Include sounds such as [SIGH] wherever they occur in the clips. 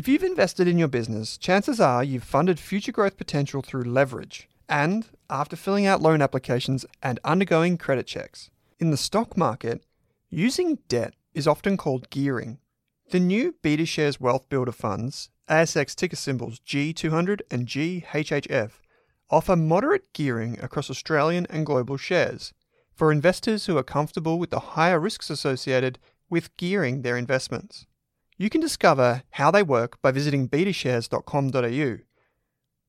If you've invested in your business, chances are you've funded future growth potential through leverage and after filling out loan applications and undergoing credit checks. In the stock market, using debt is often called gearing. The new BetaShares Wealth Builder funds, ASX ticker symbols G200 and GHHF, offer moderate gearing across Australian and global shares for investors who are comfortable with the higher risks associated with gearing their investments. You can discover how they work by visiting betashares.com.au.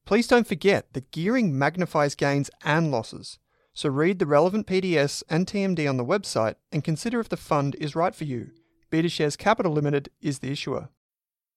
Please don't forget that gearing magnifies gains and losses, so read the relevant PDS and TMD on the website and consider if the fund is right for you. BetaShares Capital Limited is the issuer.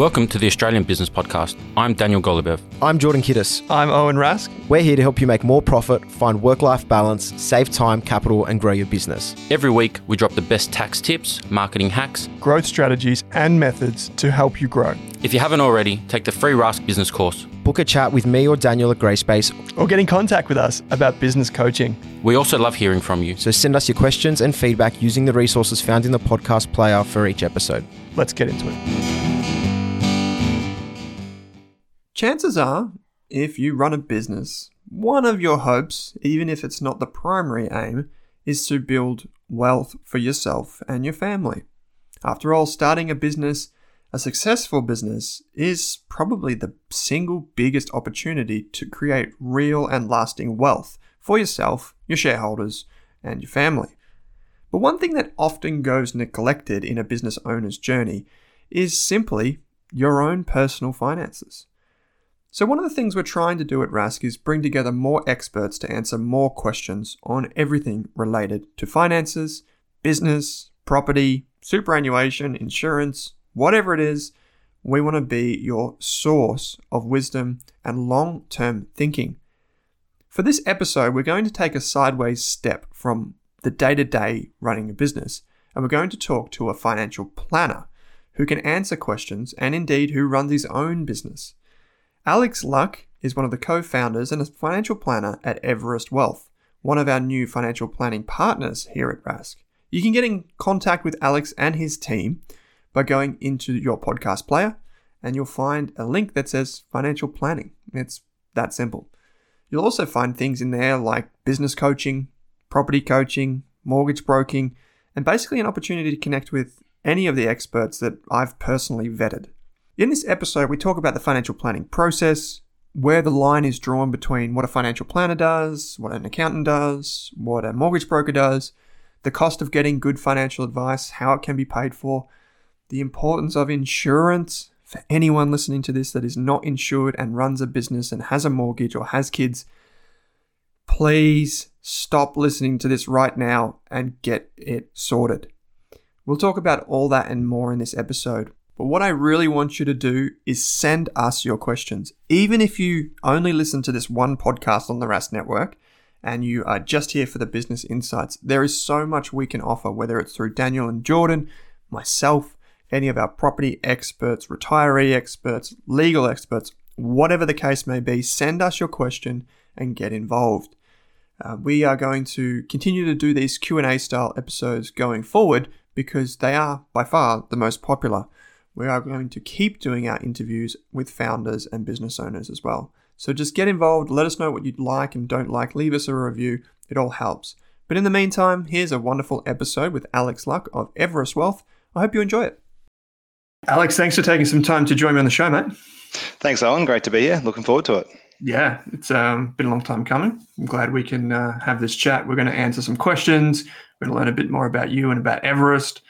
Welcome to the Australian Business Podcast. I'm Daniel Golubev. I'm Jordan Kiddis. I'm Owen Rask. We're here to help you make more profit, find work life balance, save time, capital, and grow your business. Every week, we drop the best tax tips, marketing hacks, growth strategies, and methods to help you grow. If you haven't already, take the free Rask business course. Book a chat with me or Daniel at Grey Space, or get in contact with us about business coaching. We also love hearing from you. So send us your questions and feedback using the resources found in the podcast player for each episode. Let's get into it. Chances are, if you run a business, one of your hopes, even if it's not the primary aim, is to build wealth for yourself and your family. After all, starting a business, a successful business, is probably the single biggest opportunity to create real and lasting wealth for yourself, your shareholders, and your family. But one thing that often goes neglected in a business owner's journey is simply your own personal finances. So, one of the things we're trying to do at Rask is bring together more experts to answer more questions on everything related to finances, business, property, superannuation, insurance, whatever it is. We want to be your source of wisdom and long term thinking. For this episode, we're going to take a sideways step from the day to day running a business, and we're going to talk to a financial planner who can answer questions and indeed who runs his own business. Alex Luck is one of the co founders and a financial planner at Everest Wealth, one of our new financial planning partners here at Rask. You can get in contact with Alex and his team by going into your podcast player and you'll find a link that says financial planning. It's that simple. You'll also find things in there like business coaching, property coaching, mortgage broking, and basically an opportunity to connect with any of the experts that I've personally vetted. In this episode, we talk about the financial planning process, where the line is drawn between what a financial planner does, what an accountant does, what a mortgage broker does, the cost of getting good financial advice, how it can be paid for, the importance of insurance for anyone listening to this that is not insured and runs a business and has a mortgage or has kids. Please stop listening to this right now and get it sorted. We'll talk about all that and more in this episode. But what I really want you to do is send us your questions. Even if you only listen to this one podcast on the Rask Network and you are just here for the business insights, there is so much we can offer, whether it's through Daniel and Jordan, myself, any of our property experts, retiree experts, legal experts, whatever the case may be, send us your question and get involved. Uh, we are going to continue to do these Q&A style episodes going forward because they are by far the most popular we are going to keep doing our interviews with founders and business owners as well. So just get involved, let us know what you'd like and don't like, leave us a review, it all helps. But in the meantime, here's a wonderful episode with Alex Luck of Everest Wealth. I hope you enjoy it. Alex, thanks for taking some time to join me on the show, mate. Thanks, Owen. Great to be here. Looking forward to it. Yeah, it's um, been a long time coming. I'm glad we can uh, have this chat. We're going to answer some questions. We're going to learn a bit more about you and about Everest.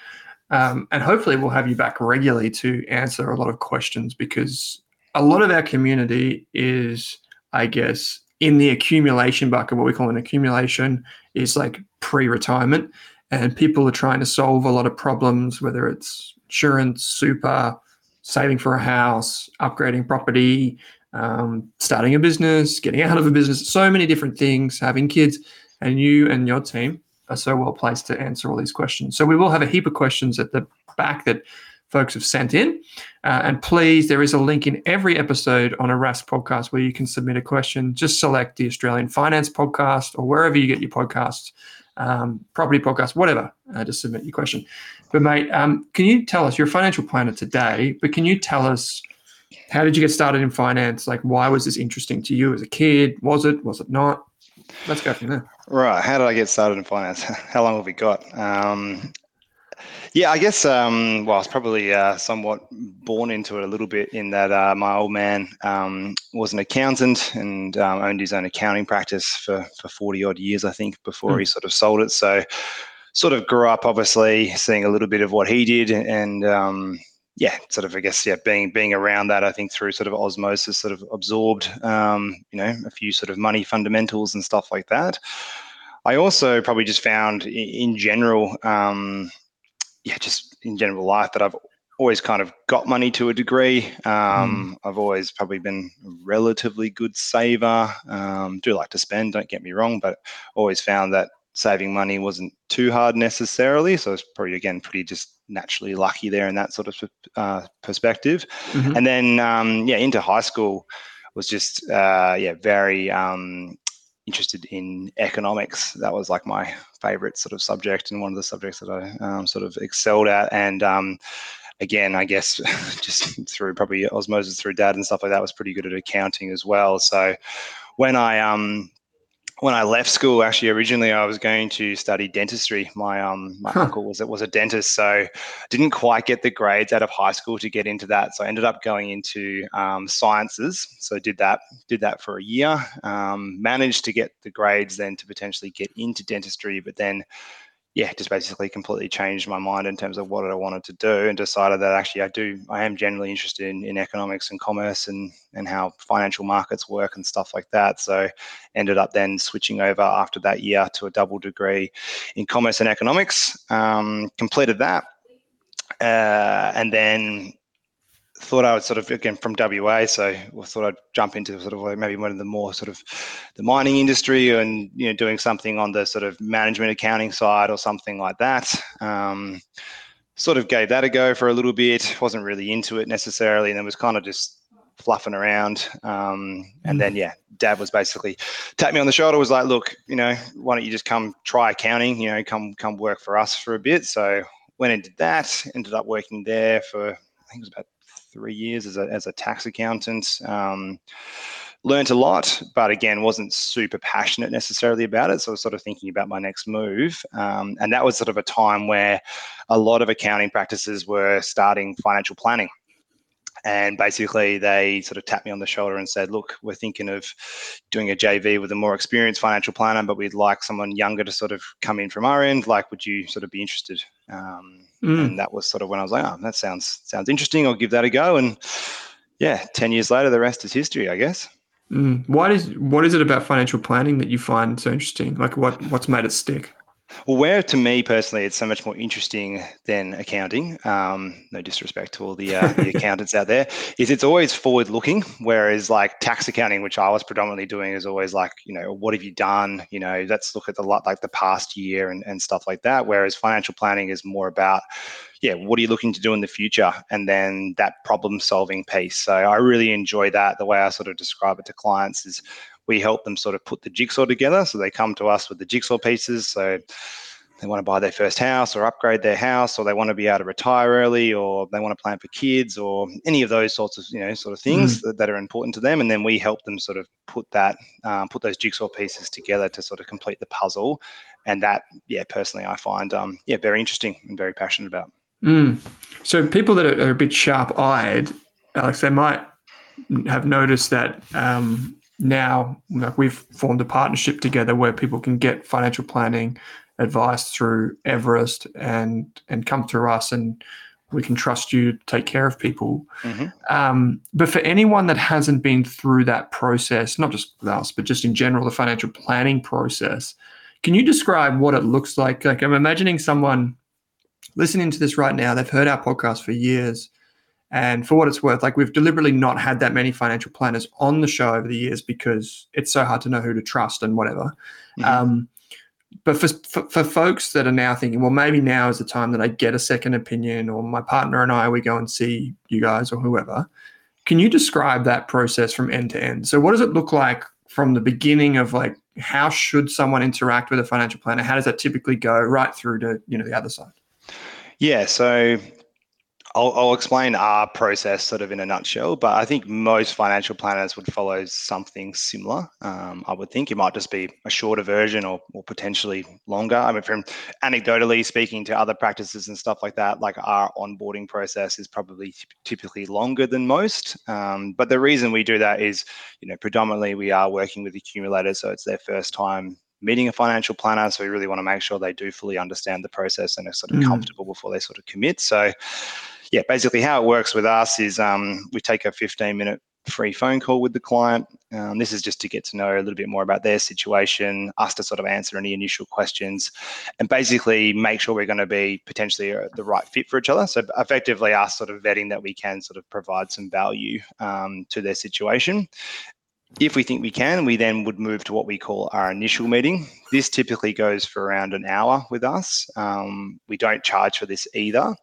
Um, and hopefully, we'll have you back regularly to answer a lot of questions because a lot of our community is, I guess, in the accumulation bucket, what we call an accumulation is like pre retirement. And people are trying to solve a lot of problems, whether it's insurance, super, saving for a house, upgrading property, um, starting a business, getting out of a business, so many different things, having kids, and you and your team are so well placed to answer all these questions. So we will have a heap of questions at the back that folks have sent in. Uh, and please, there is a link in every episode on a Rask podcast where you can submit a question. Just select the Australian Finance Podcast or wherever you get your podcasts, um, property podcast, whatever, uh, to submit your question. But, mate, um, can you tell us, you're a financial planner today, but can you tell us how did you get started in finance? Like, why was this interesting to you as a kid? Was it? Was it not? Let's go from there. Right. How did I get started in finance? [LAUGHS] How long have we got? Um, yeah, I guess. Um, well, I was probably uh, somewhat born into it a little bit in that uh, my old man um, was an accountant and um, owned his own accounting practice for for forty odd years, I think, before mm. he sort of sold it. So, sort of grew up, obviously, seeing a little bit of what he did, and um, yeah, sort of, I guess, yeah, being being around that, I think through sort of osmosis, sort of absorbed, um, you know, a few sort of money fundamentals and stuff like that. I also probably just found in general, um, yeah, just in general life that I've always kind of got money to a degree. Um, mm. I've always probably been a relatively good saver. Um, do like to spend, don't get me wrong, but always found that saving money wasn't too hard necessarily. So it's probably again pretty just naturally lucky there in that sort of uh, perspective. Mm-hmm. And then um, yeah, into high school was just uh, yeah very um, interested in economics. That was like my favorite sort of subject and one of the subjects that I um, sort of excelled at. And um, again, I guess [LAUGHS] just through probably osmosis through dad and stuff like that, was pretty good at accounting as well. So when I um when I left school, actually, originally I was going to study dentistry. My um my huh. uncle was was a dentist, so didn't quite get the grades out of high school to get into that. So I ended up going into um, sciences. So did that did that for a year. Um, managed to get the grades then to potentially get into dentistry, but then yeah, just basically completely changed my mind in terms of what I wanted to do and decided that actually I do, I am generally interested in, in economics and commerce and, and how financial markets work and stuff like that. So ended up then switching over after that year to a double degree in commerce and economics, um, completed that. Uh, and then thought I would sort of again from WA, so I thought I'd jump into sort of maybe one of the more sort of the mining industry and you know doing something on the sort of management accounting side or something like that. Um, sort of gave that a go for a little bit. wasn't really into it necessarily, and then was kind of just fluffing around. Um, and then yeah, Dad was basically tapped me on the shoulder, was like, "Look, you know, why don't you just come try accounting? You know, come come work for us for a bit." So went and did that. Ended up working there for I think it was about three years as a, as a tax accountant. Um, learned a lot, but again, wasn't super passionate necessarily about it. So I was sort of thinking about my next move. Um, and that was sort of a time where a lot of accounting practices were starting financial planning. And basically, they sort of tapped me on the shoulder and said, Look, we're thinking of doing a JV with a more experienced financial planner, but we'd like someone younger to sort of come in from our end. Like, would you sort of be interested? Um, Mm. And that was sort of when I was like, oh, that sounds sounds interesting. I'll give that a go. And yeah, ten years later, the rest is history, I guess. Mm. Why is what is it about financial planning that you find so interesting? Like what what's made it stick? Well, where to me personally, it's so much more interesting than accounting. Um, no disrespect to all the uh, the [LAUGHS] accountants out there, is it's always forward looking. Whereas like tax accounting, which I was predominantly doing, is always like you know what have you done? You know, let's look at the lot like the past year and, and stuff like that. Whereas financial planning is more about yeah, what are you looking to do in the future? And then that problem solving piece. So I really enjoy that. The way I sort of describe it to clients is we help them sort of put the jigsaw together. So they come to us with the jigsaw pieces. So they want to buy their first house or upgrade their house, or they want to be able to retire early, or they want to plan for kids, or any of those sorts of you know sort of things mm. that, that, are important to them. And then we help them sort of put that um, put those jigsaw pieces together to sort of complete the puzzle. And that, yeah, personally, I find um, yeah very interesting and very passionate about. Mm. So people that are, are a bit sharp-eyed, Alex, they might have noticed that um, now like we've formed a partnership together where people can get financial planning advice through Everest and and come through us and we can trust you to take care of people. Mm-hmm. Um, but for anyone that hasn't been through that process, not just with us, but just in general, the financial planning process, Can you describe what it looks like? Like I'm imagining someone listening to this right now. They've heard our podcast for years, and for what it's worth, like we've deliberately not had that many financial planners on the show over the years because it's so hard to know who to trust and whatever. Mm-hmm. Um, but for, for, for folks that are now thinking, well, maybe now is the time that I get a second opinion, or my partner and I we go and see you guys or whoever. Can you describe that process from end to end? So, what does it look like from the beginning of like how should someone interact with a financial planner? How does that typically go right through to you know the other side? Yeah, so I'll, I'll, explain our process sort of in a nutshell, but I think most financial planners would follow something similar. Um, I would think it might just be a shorter version or, or potentially longer. I mean, from anecdotally speaking to other practices and stuff like that, like our onboarding process is probably typically longer than most. Um, but the reason we do that is, you know, predominantly we are working with accumulators, so it's their first time meeting a financial planner. So we really want to make sure they do fully understand the process and are sort of mm. comfortable before they sort of commit. So yeah, basically how it works with us is um, we take a 15 minute free phone call with the client. Um, this is just to get to know a little bit more about their situation, us to sort of answer any initial questions, and basically make sure we're going to be potentially uh, the right fit for each other. So effectively, us sort of vetting that we can sort of provide some value um, to their situation. If we think we can, we then would move to what we call our initial meeting. This typically goes for around an hour with us. Um, we don't charge for this either.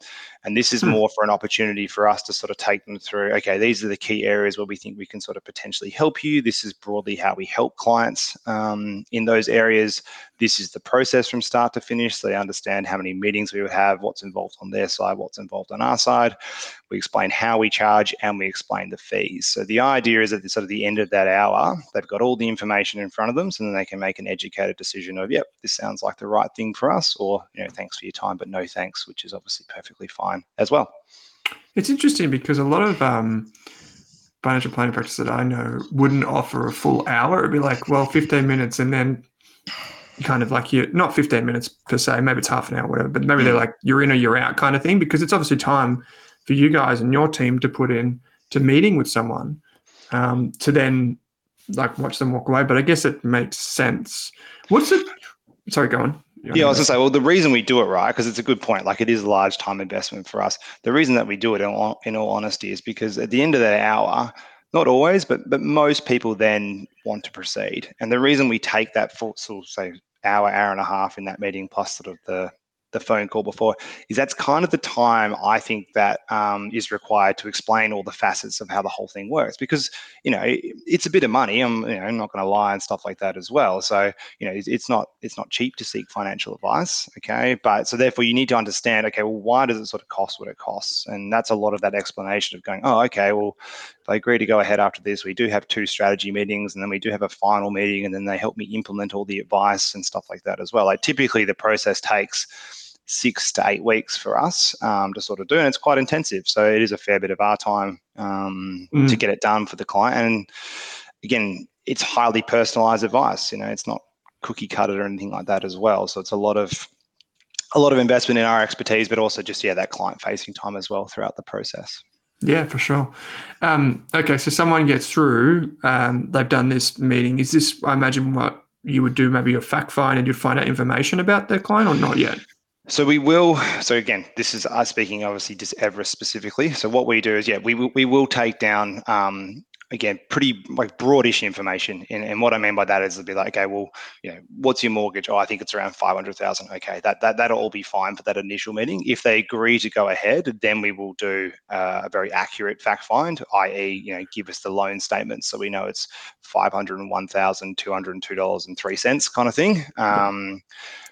And this is hmm. more for an opportunity for us to sort of take them through okay, these are the key areas where we think we can sort of potentially help you. This is broadly how we help clients um, in those areas. This is the process from start to finish. So they understand how many meetings we would have, what's involved on their side, what's involved on our side. We explain how we charge and we explain the fees. So the idea is at the sort of the end of that hour, they've got all the information in front of them so then they can make an educated decision of, yep, this sounds like the right thing for us, or, you know, thanks for your time, but no thanks, which is obviously perfectly fine as well. It's interesting because a lot of um, financial planning practices that I know wouldn't offer a full hour. It'd be like, well, 15 minutes and then kind of like you not 15 minutes per se, maybe it's half an hour, whatever, but maybe they're mm. like you're in or you're out kind of thing because it's obviously time for you guys and your team to put in to meeting with someone um, to then like watch them walk away. But I guess it makes sense. What's it? Sorry, go on. Yeah, I was gonna say, well, the reason we do it, right, because it's a good point. Like, it is a large time investment for us. The reason that we do it, in all, in all honesty, is because at the end of that hour, not always, but but most people then want to proceed. And the reason we take that full, sort of say hour, hour and a half in that meeting, plus sort of the the phone call before, is that's kind of the time I think that um, is required to explain all the facets of how the whole thing works. Because you know it, it's a bit of money. I'm you know I'm not going to lie and stuff like that as well. So you know it's, it's not it's not cheap to seek financial advice. Okay, but so therefore you need to understand. Okay, well why does it sort of cost what it costs? And that's a lot of that explanation of going. Oh, okay, well if I agree to go ahead after this, we do have two strategy meetings, and then we do have a final meeting, and then they help me implement all the advice and stuff like that as well. Like typically the process takes six to eight weeks for us um, to sort of do, and it's quite intensive. So it is a fair bit of our time um, mm. to get it done for the client. And again, it's highly personalized advice. You know, it's not cookie cutter or anything like that as well. So it's a lot of a lot of investment in our expertise, but also just yeah, that client facing time as well throughout the process. Yeah, for sure. Um, okay, so someone gets through. Um, they've done this meeting. Is this, I imagine, what you would do? Maybe a fact find and you'd find out information about their client, or not yet? So we will. So again, this is us speaking, obviously, just Everest specifically. So what we do is, yeah, we will, we will take down um, again pretty like broadish information. And, and what I mean by that is, it'll be like, okay, well, you know, what's your mortgage? Oh, I think it's around five hundred thousand. Okay, that that that'll all be fine for that initial meeting. If they agree to go ahead, then we will do uh, a very accurate fact find, i.e., you know, give us the loan statement so we know it's five hundred and one thousand two hundred and two dollars and three cents kind of thing. Um,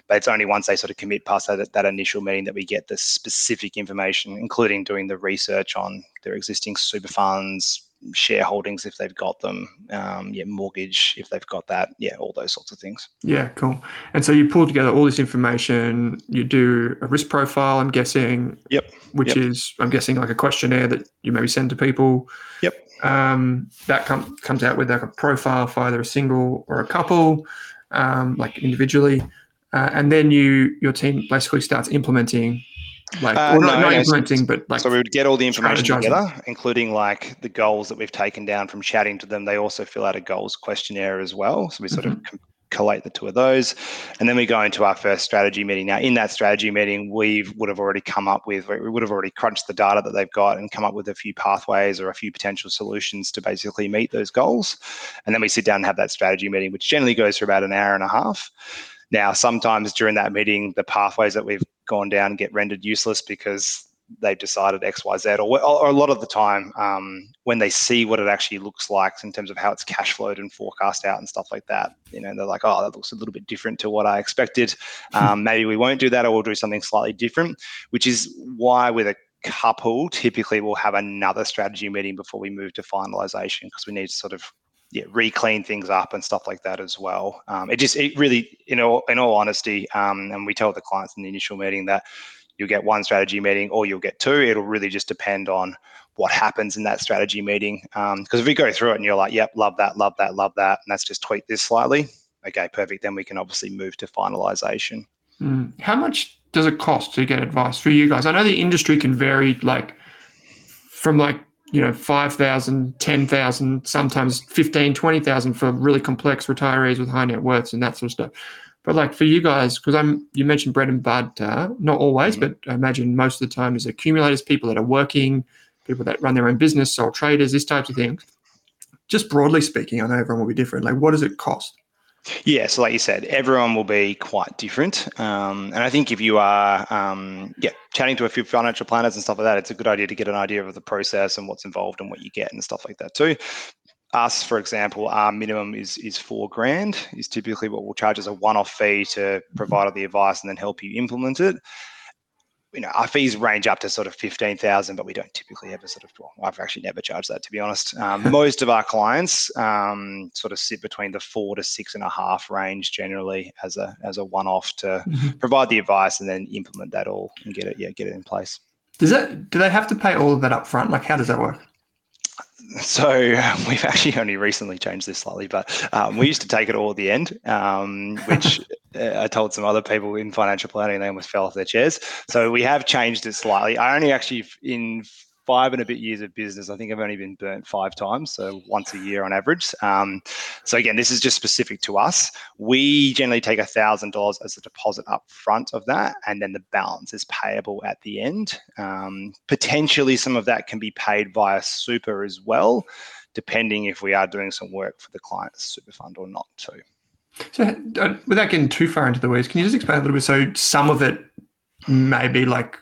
but it's only once they sort of commit past that, that initial meeting that we get the specific information, including doing the research on their existing super funds, shareholdings if they've got them, um, yeah, mortgage if they've got that, yeah, all those sorts of things. Yeah, cool. And so you pull together all this information. You do a risk profile. I'm guessing. Yep. Which yep. is, I'm guessing, like a questionnaire that you maybe send to people. Yep. Um, that com- comes out with like a profile for either a single or a couple, um, like individually uh, and then you your team basically starts implementing like uh, no, not, not implementing but like so we would get all the information together including like the goals that we've taken down from chatting to them they also fill out a goals questionnaire as well so we sort mm-hmm. of collate the two of those. And then we go into our first strategy meeting. Now, in that strategy meeting, we would have already come up with, we would have already crunched the data that they've got and come up with a few pathways or a few potential solutions to basically meet those goals. And then we sit down and have that strategy meeting, which generally goes for about an hour and a half. Now, sometimes during that meeting, the pathways that we've gone down get rendered useless because they've decided X, Y, Z, or, or a lot of the time um, when they see what it actually looks like in terms of how it's cash flowed and forecast out and stuff like that, you know, they're like, oh, that looks a little bit different to what I expected. Um, maybe we won't do that, or we'll do something slightly different, which is why with a couple, typically we'll have another strategy meeting before we move to finalization because we need to sort of yeah, re-clean things up and stuff like that as well. Um, it just it really, you know, in all honesty, um, and we tell the clients in the initial meeting that you'll get one strategy meeting or you'll get two. It'll really just depend on what happens in that strategy meeting. Because um, if we go through it and you're like, yep, love that, love that, love that, and that's just tweak this slightly, okay, perfect. Then we can obviously move to finalization. Mm. How much does it cost to get advice for you guys? I know the industry can vary like from like, you know, 5,000, 10,000, sometimes 15, 20,000 for really complex retirees with high net worths and that sort of stuff. But like for you guys, because I'm you mentioned bread and butter, not always, mm-hmm. but I imagine most of the time is accumulators, people that are working, people that run their own business, sole traders, these types of things. Just broadly speaking, I know everyone will be different. Like, what does it cost? Yeah, so like you said, everyone will be quite different, um, and I think if you are, um, yeah, chatting to a few financial planners and stuff like that, it's a good idea to get an idea of the process and what's involved and what you get and stuff like that too us, for example, our minimum is is four grand. Is typically what we'll charge as a one-off fee to provide the advice and then help you implement it. You know, our fees range up to sort of fifteen thousand, but we don't typically ever sort of. Well, I've actually never charged that to be honest. Um, [LAUGHS] most of our clients um, sort of sit between the four to six and a half range generally as a as a one-off to mm-hmm. provide the advice and then implement that all and get it yeah get it in place. Does that do they have to pay all of that up front? Like, how does that work? So we've actually only recently changed this slightly, but um, we used to take it all at the end, um, which [LAUGHS] uh, I told some other people in financial planning, they almost fell off their chairs. So we have changed it slightly. I only actually in five and a bit years of business, I think I've only been burnt five times, so once a year on average. Um, so again, this is just specific to us. We generally take a thousand dollars as a deposit up front of that, and then the balance is payable at the end. Um, potentially, some of that can be paid via super as well, depending if we are doing some work for the client's super fund or not too. So, uh, without getting too far into the weeds, can you just explain a little bit? So, some of it may be like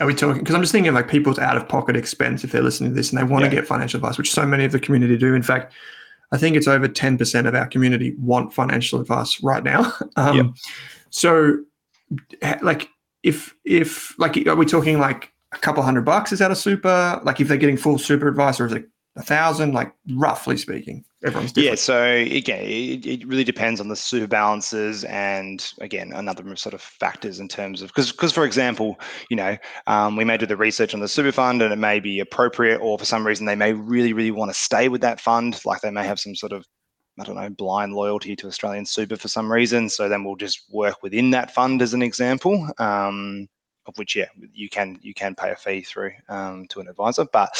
are we talking? Because I'm just thinking like people's out of pocket expense if they're listening to this and they want yeah. to get financial advice, which so many of the community do. In fact, I think it's over 10% of our community want financial advice right now. [LAUGHS] Um, yep. So, like, if, if, like, are we talking like a couple hundred bucks is that a super? Like, if they're getting full super advice or is it a thousand, like roughly speaking. Everyone's different. Yeah, so again, it, it really depends on the super balances and again another sort of factors in terms of because because for example, you know, um, we may do the research on the super fund and it may be appropriate, or for some reason they may really really want to stay with that fund, like they may have some sort of I don't know, blind loyalty to AustralianSuper for some reason. So then we'll just work within that fund as an example. Um, of which yeah you can you can pay a fee through um, to an advisor but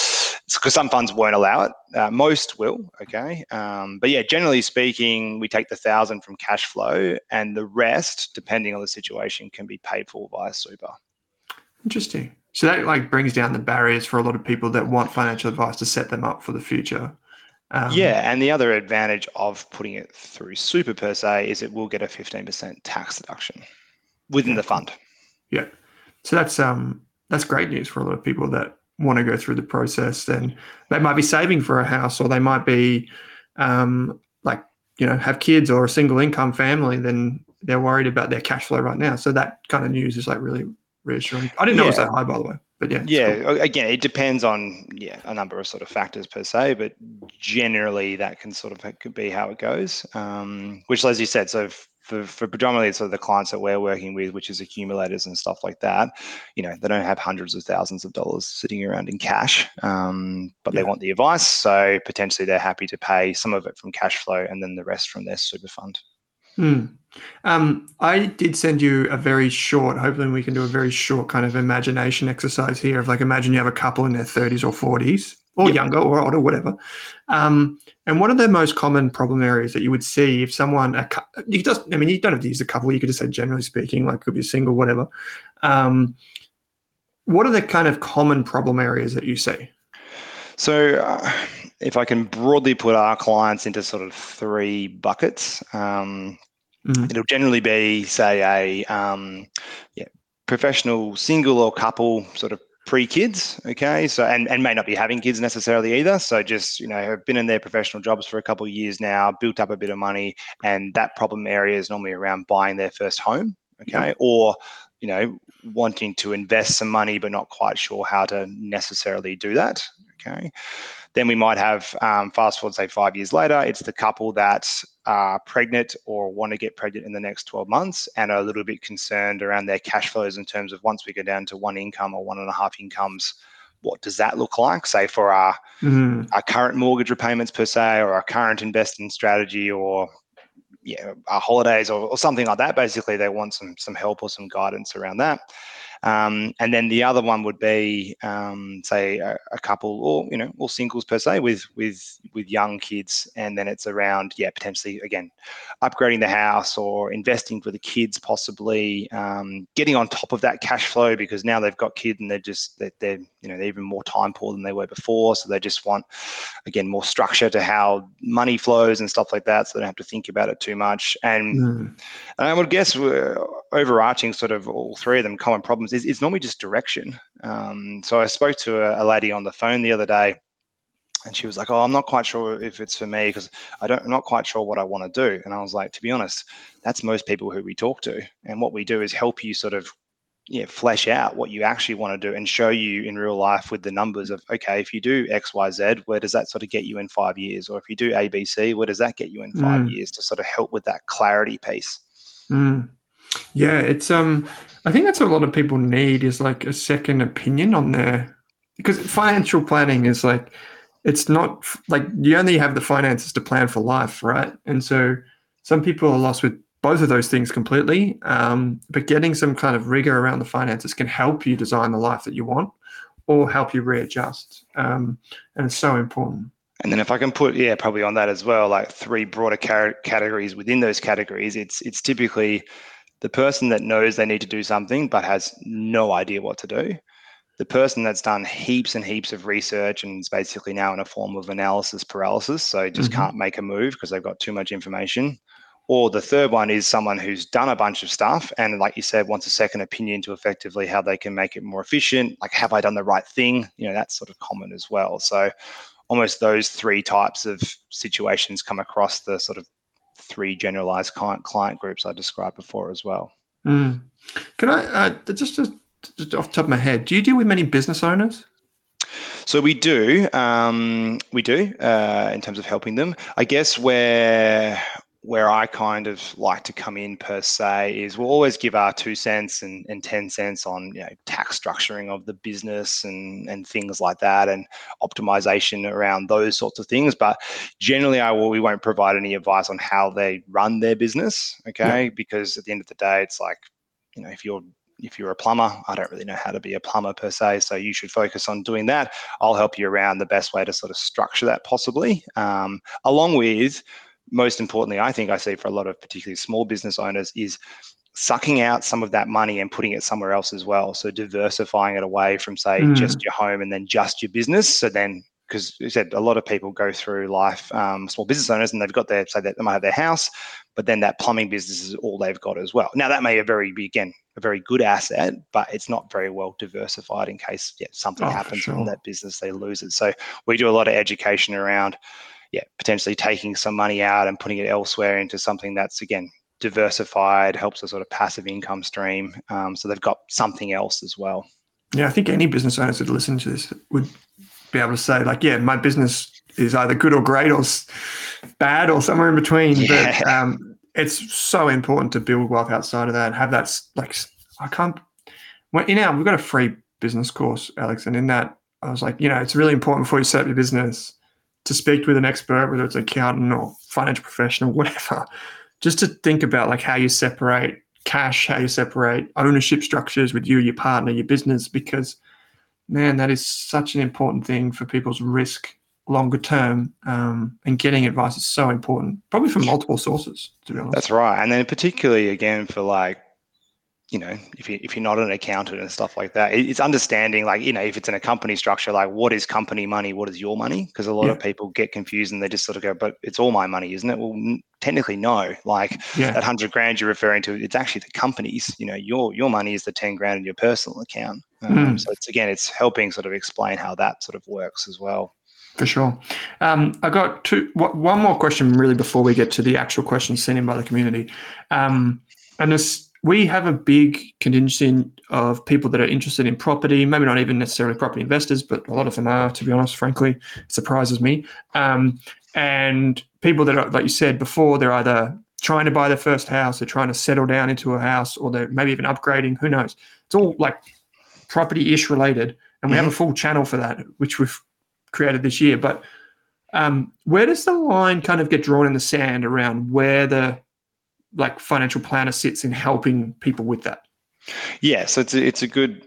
because some funds won't allow it. Uh, most will okay? Um, but yeah generally speaking we take the thousand from cash flow and the rest depending on the situation can be paid for via super. Interesting. So that like brings down the barriers for a lot of people that want financial advice to set them up for the future. Um, yeah, and the other advantage of putting it through super per se is it will get a 15% tax deduction within the fund. Yeah. So that's um that's great news for a lot of people that want to go through the process. then they might be saving for a house, or they might be um, like you know have kids or a single income family. Then they're worried about their cash flow right now. So that kind of news is like really reassuring. I didn't know yeah. it was that high, by the way. But yeah, yeah. Cool. Again, it depends on yeah a number of sort of factors per se, but generally that can sort of could be how it goes. Um, which, as you said, so for, for predominantly sort of the clients that we're working with, which is accumulators and stuff like that, you know, they don't have hundreds of thousands of dollars sitting around in cash, um, but yeah. they want the advice. So potentially they're happy to pay some of it from cash flow and then the rest from their super fund. Hmm. Um, I did send you a very short, hopefully we can do a very short kind of imagination exercise here of like imagine you have a couple in their 30s or 40s or Yep. younger or older, whatever. Um, and what are the most common problem areas that you would see if someone, a, you just, I mean, you don't have to use a couple, you could just say generally speaking, like could be single, whatever. Um, what are the kind of common problem areas that you see? So, uh, if I can broadly put our clients into sort of three buckets, um, Mhm. it'll generally be, say, a um, yeah, professional single or couple sort of pre-kids, okay? So, and, and may not be having kids necessarily either. So, just you know, have been in their professional jobs for a couple of years now, built up a bit of money, and that problem area is normally around buying their first home, okay, or you know, wanting to invest some money but not quite sure how to necessarily do that, okay. Then we might have um, fast forward, say five years later, it's the couple that are pregnant or want to get pregnant in the next 12 months and are a little bit concerned around their cash flows in terms of once we go down to one income or one and a half incomes, what does that look like? Say for our, Mhm. our current mortgage repayments per se, or our current investing strategy, or yeah, our holidays or, or something like that. Basically, they want some some help or some guidance around that. Um, and then the other one would be, um, say, a, a couple or you know, or singles per se with with with young kids, and then it's around yeah, potentially again, upgrading the house or investing for the kids, possibly um, getting on top of that cash flow because now they've got kids and they're just they're, they're you know they're even more time poor than they were before, so they just want again more structure to how money flows and stuff like that, so they don't have to think about it too much and. Mhm. And I would guess overarching sort of all three of them common problems is, is normally just direction. Um, so I spoke to a, a lady on the phone the other day and she was like, "Oh, I'm not quite sure if it's for me because I don't, I'm not quite sure what I want to do." And I was like, "To be honest, that's most people who we talk to, and what we do is help you sort of, yeah, flesh out what you actually want to do and show you in real life with the numbers of, okay, if you do X, Y, Z, where does that sort of get you in five years, or if you do A, B, C, where does that get you in five Mm. years to sort of help with that clarity piece." Mm. Yeah, it's um I think that's what a lot of people need is like a second opinion on their because financial planning is like it's not like you only have the finances to plan for life, right? And so some people are lost with both of those things completely. Um, but getting some kind of rigor around the finances can help you design the life that you want or help you readjust. Um, and it's so important. And then if I can put, yeah, probably on that as well, like three broader car- categories within those categories, it's it's typically the person that knows they need to do something but has no idea what to do. The person that's done heaps and heaps of research and is basically now in a form of analysis paralysis, so just Mhm. can't make a move because they've got too much information. Or the third one is someone who's done a bunch of stuff and, like you said, wants a second opinion to effectively how they can make it more efficient. Like, have I done the right thing? You know, that's sort of common as well. So, almost those three types of situations come across the sort of three generalized client client groups I described before as well. Mm. Can I uh, just, just just off the top of my head, do you deal with many business owners? So we do, um, we do uh, in terms of helping them. I guess where where I kind of like to come in per se is we'll always give our two cents and, and ten cents on you know tax structuring of the business and and things like that and optimization around those sorts of things. But generally, I will we won't provide any advice on how they run their business. Okay, because at the end of the day, it's like you know if you're if you're a plumber, I don't really know how to be a plumber per se. So you should focus on doing that. I'll help you around the best way to sort of structure that possibly, um, along with most importantly, I think I see for a lot of particularly small business owners is sucking out some of that money and putting it somewhere else as well. So diversifying it away from say Mm. just your home and then just your business. So then because you said a lot of people go through life, um, small business owners, and they've got their say that they might have their house, but then that plumbing business is all they've got as well. Now that may a very be again a very good asset, but it's not very well diversified in case yeah, something Oh, happens sure. in that business, they lose it. So we do a lot of education around yeah, potentially taking some money out and putting it elsewhere into something that's again diversified, helps a sort of passive income stream. Um, so they've got something else as well. Yeah, I think any business owners that listen to this would be able to say, like, yeah, my business is either good or great or bad or somewhere in between. But Yeah. um, it's so important to build wealth outside of that and have that, like, I can't, well, in our, we've got a free business course, Alex. And in that, I was like, you know, it's really important before you set up your business to speak with an expert, whether it's an accountant or financial professional, [LAUGHS] whatever, just to think about like how you separate cash, how you separate ownership structures with you, your partner, your business, because man, that is such an important thing for people's risk longer term. Um, and getting advice is so important, probably from multiple sources, to be honest. That's right. And then particularly again for like you know, if you if you're not an accountant and stuff like that, it's understanding like you know if it's in a company structure, like what is company money, what is your money? Because a lot Yeah. of people get confused and they just sort of go, but it's all my money, isn't it? Well, n- technically no. Like Yeah. that hundred grand you're referring to, it's actually the company's. You know, your your money is the ten grand in your personal account. Um, Mm. So it's again, it's helping sort of explain how that sort of works as well. For sure. Um, I got two, wha- one more question really before we get to the actual questions sent in by the community. Um, and this, we have a big contingency of people that are interested in property, maybe not even necessarily property investors, but a lot of them are, to be honest, frankly, it surprises me. Um, and people that are, like you said before, they're either trying to buy their first house, they're trying to settle down into a house, or they're maybe even upgrading, who knows? It's all like property ish related. And we have a full channel for that, which we've created this year. But um, where does the line kind of get drawn in the sand around where the like financial planner sits in helping people with that? Yeah, so it's a, it's a good,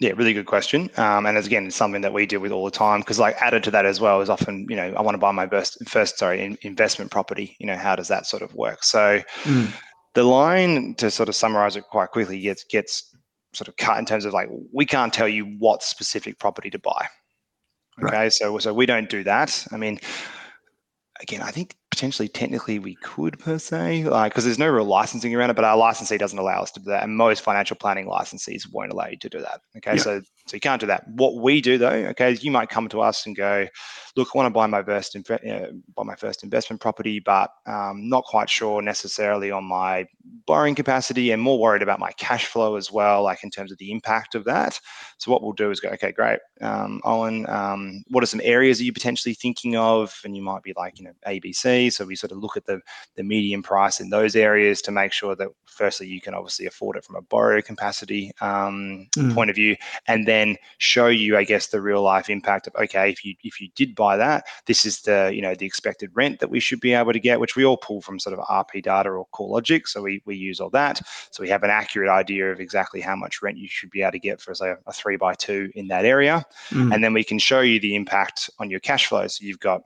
yeah, really good question. Um, and as again, it's something that we deal with all the time because, like, added to that as well is often, you know, I want to buy my first, first sorry, in, investment property. You know, how does that sort of work? So Mm. the line to sort of summarize it quite quickly gets gets sort of cut in terms of like we can't tell you what specific property to buy. Right. Okay, so so we don't do that. I mean, again, I think potentially technically we could per se, like because there's no real licensing around it, but our licensee doesn't allow us to do that, and most financial planning licensees won't allow you to do that. Okay, Yeah. so so you can't do that. What we do though, okay, is you might come to us and go, look, I want to buy my first inve- uh, buy my first investment property, but um, not quite sure necessarily on my borrowing capacity, and more worried about my cash flow as well, like in terms of the impact of that. So what we'll do is go, okay, great, um, Owen, um, what are some areas are you potentially thinking of? And you might be like, you know, ABC. So we sort of look at the the median price in those areas to make sure that firstly you can obviously afford it from a borrow capacity um, Mm. point of view, and then show you, I guess, the real life impact of okay, if you if you did buy that, this is the you know the expected rent that we should be able to get, which we all pull from sort of RP data or CoreLogic. So we we use all that, so we have an accurate idea of exactly how much rent you should be able to get for say a three by two in that area Mm. and then we can show you the impact on your cash flow. So you've got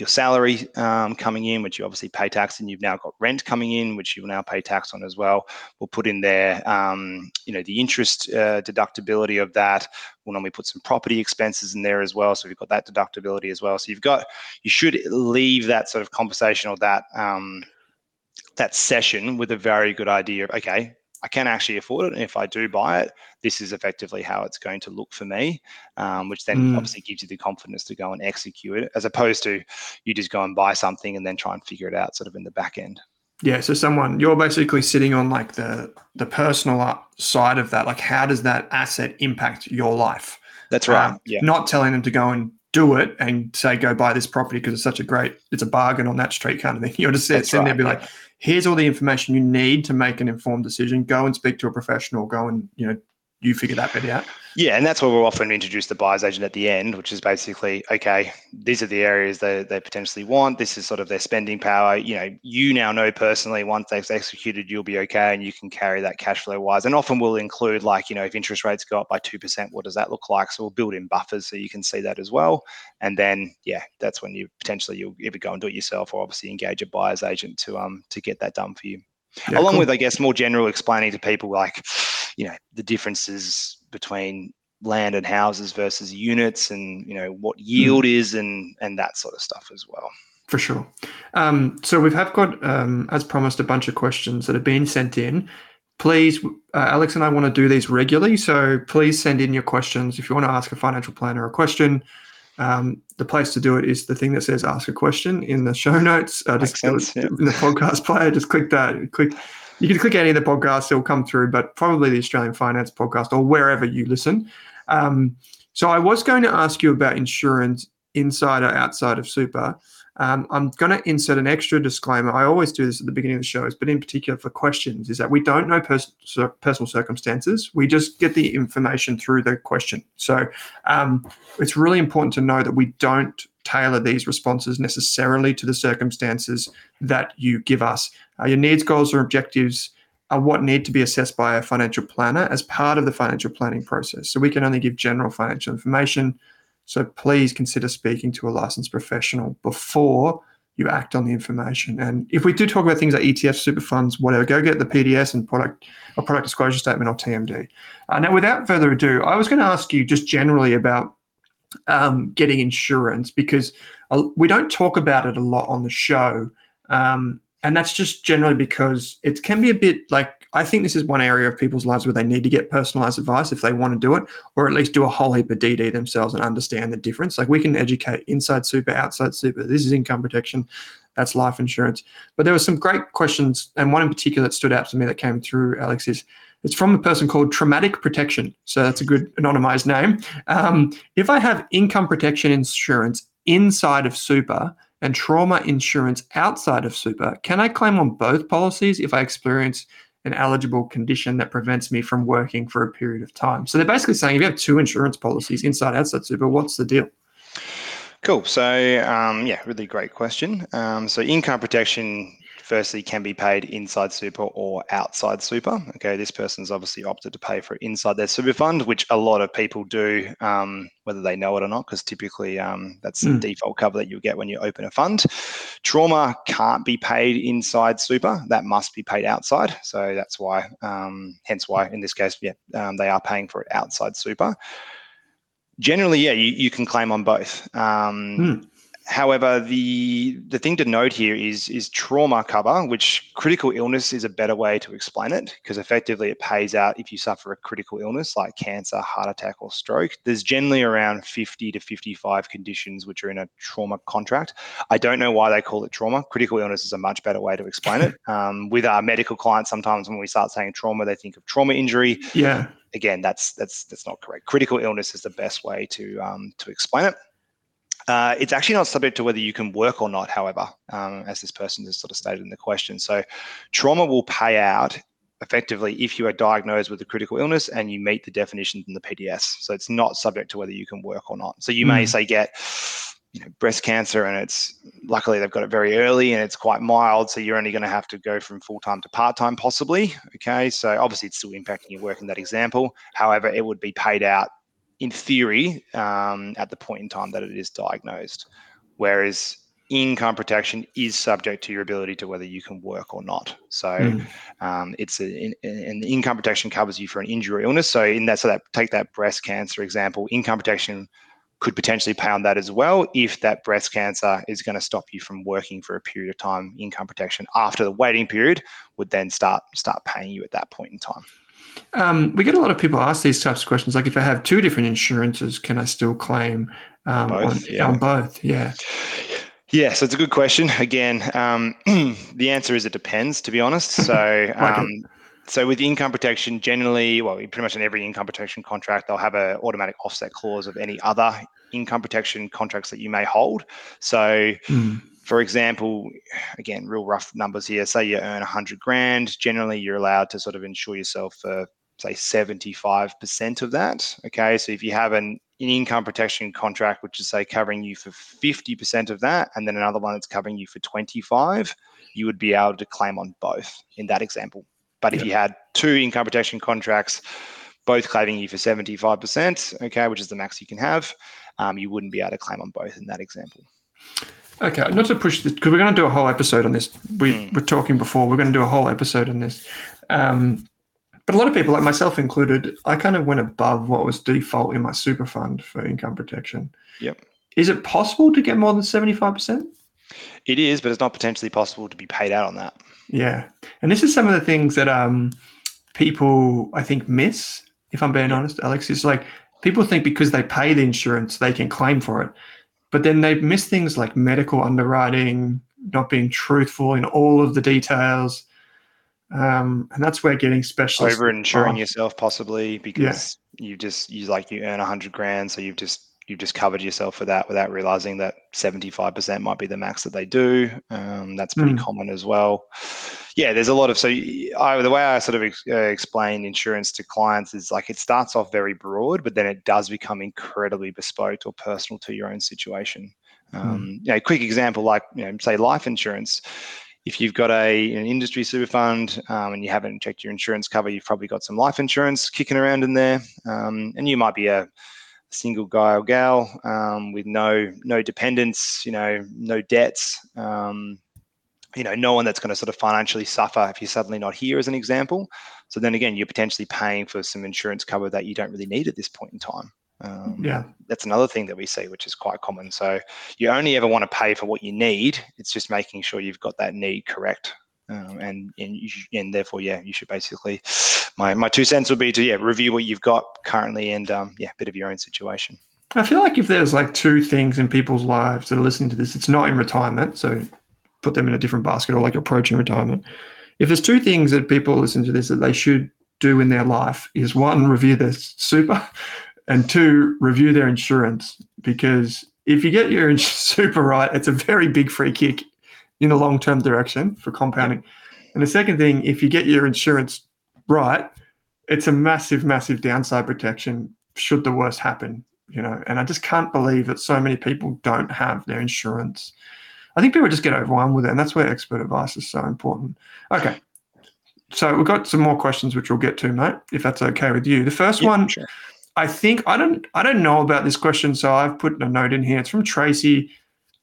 your salary um, coming in, which you obviously pay tax, and you've now got rent coming in, which you will now pay tax on as well. We'll put in there, um, you know, the interest uh, deductibility of that. We'll normally put some property expenses in there as well, so you've got that deductibility as well. So you've got, you should leave that sort of conversation or that um, that session with a very good idea of okay, I can actually afford it, and if I do buy it, this is effectively how it's going to look for me, um, which then Mm. obviously gives you the confidence to go and execute it, as opposed to you just go and buy something and then try and figure it out sort of in the back end. Yeah, so someone you're basically sitting on like the the personal uh, side of that. Like, how does that asset impact your life? That's right. Um, yeah. Not telling them to go and do it and say go buy this property because it's such a great it's a bargain on that street kind of thing. [LAUGHS] you'll just sit, That's sitting there and be yeah. like, here's all the information you need to make an informed decision. Go and speak to a professional. Go and you know you figure that bit out. Yeah, and that's where we'll often introduce the buyer's agent at the end, which is basically, okay, these are the areas they, they potentially want. This is sort of their spending power. You know, you now know personally once they've executed, you'll be okay and you can carry that cash flow wise. And often we'll include like, you know, if interest rates go up by 2%, what does that look like? So we'll build in buffers so you can see that as well. And then, yeah, that's when you potentially you'll either go and do it yourself or obviously engage a buyer's agent to um to get that done for you Yeah, along cool. with i guess more general explaining to people like you know the differences between land and houses versus units and you know what yield is and and that sort of stuff as well For sure. Um, so we have got, um, as promised, a bunch of questions that have been sent in. Please, uh, Alex and I want to do these regularly. So please send in your questions. If you want to ask a financial planner a question, um, the place to do it is the thing that says "Ask a Question" in the show notes. Uh, just sense, yeah. in the podcast player. Just click that. Click. You can click any of the podcasts; it'll come through. But probably the Australian Finance Podcast or wherever you listen. Um, so I was going to ask you about insurance inside or outside of super. Um, I'm going to insert an extra disclaimer. I always do this at the beginning of the shows, but in particular for questions, is that we don't know pers- personal circumstances. We just get the information through the question. So um, it's really important to know that we don't tailor these responses necessarily to the circumstances that you give us. Uh, your needs, goals, or objectives are what need to be assessed by a financial planner as part of the financial planning process. So we can only give general financial information. So please consider speaking to a licensed professional before you act on the information. And if we do talk about things like ETFs, super funds, whatever, go get the PDS and product or product disclosure statement or TMD. Uh, now, without further ado, I was going to ask you just generally about um, getting insurance because uh, we don't talk about it a lot on the show. Um, and that's just generally because it can be a bit like I think this is one area of people's lives where they need to get personalized advice if they want to do it, or at least do a whole heap of DD themselves and understand the difference. Like we can educate inside super, outside super. This is income protection, that's life insurance. But there were some great questions, and one in particular that stood out to me that came through, Alex, is it's from a person called Traumatic Protection. So that's a good anonymized name. Um, if I have income protection insurance inside of super, and trauma insurance outside of super, can I claim on both policies if I experience an eligible condition that prevents me from working for a period of time? So they're basically saying if you have two insurance policies inside outside super, what's the deal? Cool. So, um, yeah, really great question. Um, so, income protection firstly can be paid inside super or outside super. Okay, this person's obviously opted to pay for it inside their super fund, which a lot of people do, um, whether they know it or not, because typically um, that's mm. the default cover that you get when you open a fund. Trauma can't be paid inside super; that must be paid outside. So that's why, um, hence why, in this case, yeah, um, they are paying for it outside super generally, yeah, you, you can claim on both. Um, mm. However, the the thing to note here is is trauma cover, which critical illness is a better way to explain it because effectively it pays out if you suffer a critical illness like cancer, heart attack, or stroke. There's generally around 50 to 55 conditions which are in a trauma contract. I don't know why they call it trauma. Critical illness is a much better way to explain it. [LAUGHS] Um, with our medical clients, sometimes when we start saying trauma, they think of trauma injury. Yeah. Again, that's that's that's not correct. Critical illness is the best way to um, to explain it. Uh, it's actually not subject to whether you can work or not, however, um, as this person has sort of stated in the question. So, trauma will pay out effectively if you are diagnosed with a critical illness and you meet the definitions in the PDS. So, it's not subject to whether you can work or not. So, you mm. may say get you know, breast cancer and it's luckily they've got it very early and it's quite mild. So, you're only going to have to go from full time to part time, possibly. Okay. So, obviously, it's still impacting your work in that example. However, it would be paid out in theory, um, at the point in time that it is diagnosed. Whereas income protection is subject to your ability to whether you can work or not. So mm. um, it's a, and income protection covers you for an injury or illness. So in that, so that take that breast cancer example, income protection could potentially pay on that as well if that breast cancer is going to stop you from working for a period of time. Income protection after the waiting period would then start start paying you at that point in time. Um, we get a lot of people ask these types of questions, like if I have two different insurances, can I still claim um, both, on, yeah. on both? Yeah. Yeah, so it's a good question. Again, um, [CLEARS THROAT] the answer is it depends, to be honest. So, [LAUGHS] um, so with income protection, generally, well, pretty much in every income protection contract, they'll have an automatic offset clause of any other income protection contracts that you may hold. So, mm. For example, again, real rough numbers here. Say you earn 100 grand. Generally, you're allowed to sort of insure yourself for say 75% of that. Okay. So if you have an, an income protection contract, which is say covering you for 50% of that, and then another one that's covering you for 25, you would be able to claim on both in that example. But if you had two income protection contracts, both claiming you for 75%, okay, which is the max you can have, um, you wouldn't be able to claim on both in that example. Okay, not to push this because we're going to do a whole episode on this. We mm. were talking before. We're going to do a whole episode on this. Um, but a lot of people, like myself included, I kind of went above what was default in my super fund for income protection. Yep. Is it possible to get more than 75%? It is, but it's not potentially possible to be paid out on that. Yeah. And this is some of the things that um, people, I think, miss, if I'm being honest, Alex. is like people think because they pay the insurance, they can claim for it. But then they miss things like medical underwriting, not being truthful in all of the details. Um, and that's where getting specialists over insuring yourself possibly because yeah. you just you like you earn a hundred grand, so you've just you've just covered yourself for that without realizing that 75% might be the max that they do. Um, that's pretty mm. common as well. Yeah, there's a lot of so I, the way I sort of ex, uh, explain insurance to clients is like it starts off very broad, but then it does become incredibly bespoke or personal to your own situation. Hmm. Um, mm. You know, quick example like you know, say life insurance if you've got a an industry super fund um, and you haven't checked your insurance cover, you've probably got some life insurance kicking around in there, um, and you might be a single guy or gal um, with no no dependents, you know, no debts, um, you know, no one that's going to sort of financially suffer if you're suddenly not here, as an example. So then again, you're potentially paying for some insurance cover that you don't really need at this point in time. Um, Yeah. that's another thing that we see, which is quite common. So you only ever want to pay for what you need. It's just making sure you've got that need correct. Um, and and, you should, and therefore, yeah, you should basically. My, my two cents would be to yeah review what you've got currently and um, yeah, a bit of your own situation. I feel like if there's like two things in people's lives that are listening to this, it's not in retirement. So put them in a different basket or like approaching retirement. If there's two things that people listen to this that they should do in their life is one, review their super and two, review their insurance. Because if you get your [LAUGHS] super right, it's a very big free kick in the long term direction for compounding. And the second thing, if you get your insurance right, it's a massive, massive downside protection should the worst happen you know and i just can't believe that so many people don't have their insurance i think people just get overwhelmed with it and that's where expert advice is so important. Okay. So we've got some more questions which we'll get to mate if that's okay with you. The first Yeah, one sure. i think i don't i don't know about this question so i've put a note in here. It's from tracy.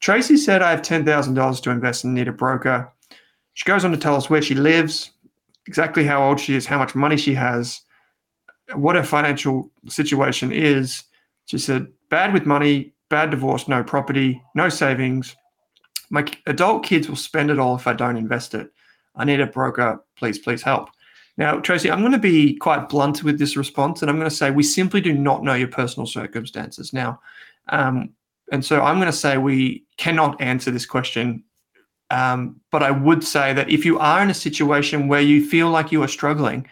Tracy said i have $10000 to invest and need a broker. She goes on to tell us where she lives exactly how old she is how much money she has what her financial situation is. She said, bad with money, bad divorce, no property, no savings. My adult kids will spend it all if I don't invest it. I need a broker. Please, please help. Now, Tracy, I'm going to be quite blunt with this response, and I'm going to say we simply do not know your personal circumstances now. Um, and so I'm going to say we cannot answer this question. Um, but I would say that if you are in a situation where you feel like you are struggling,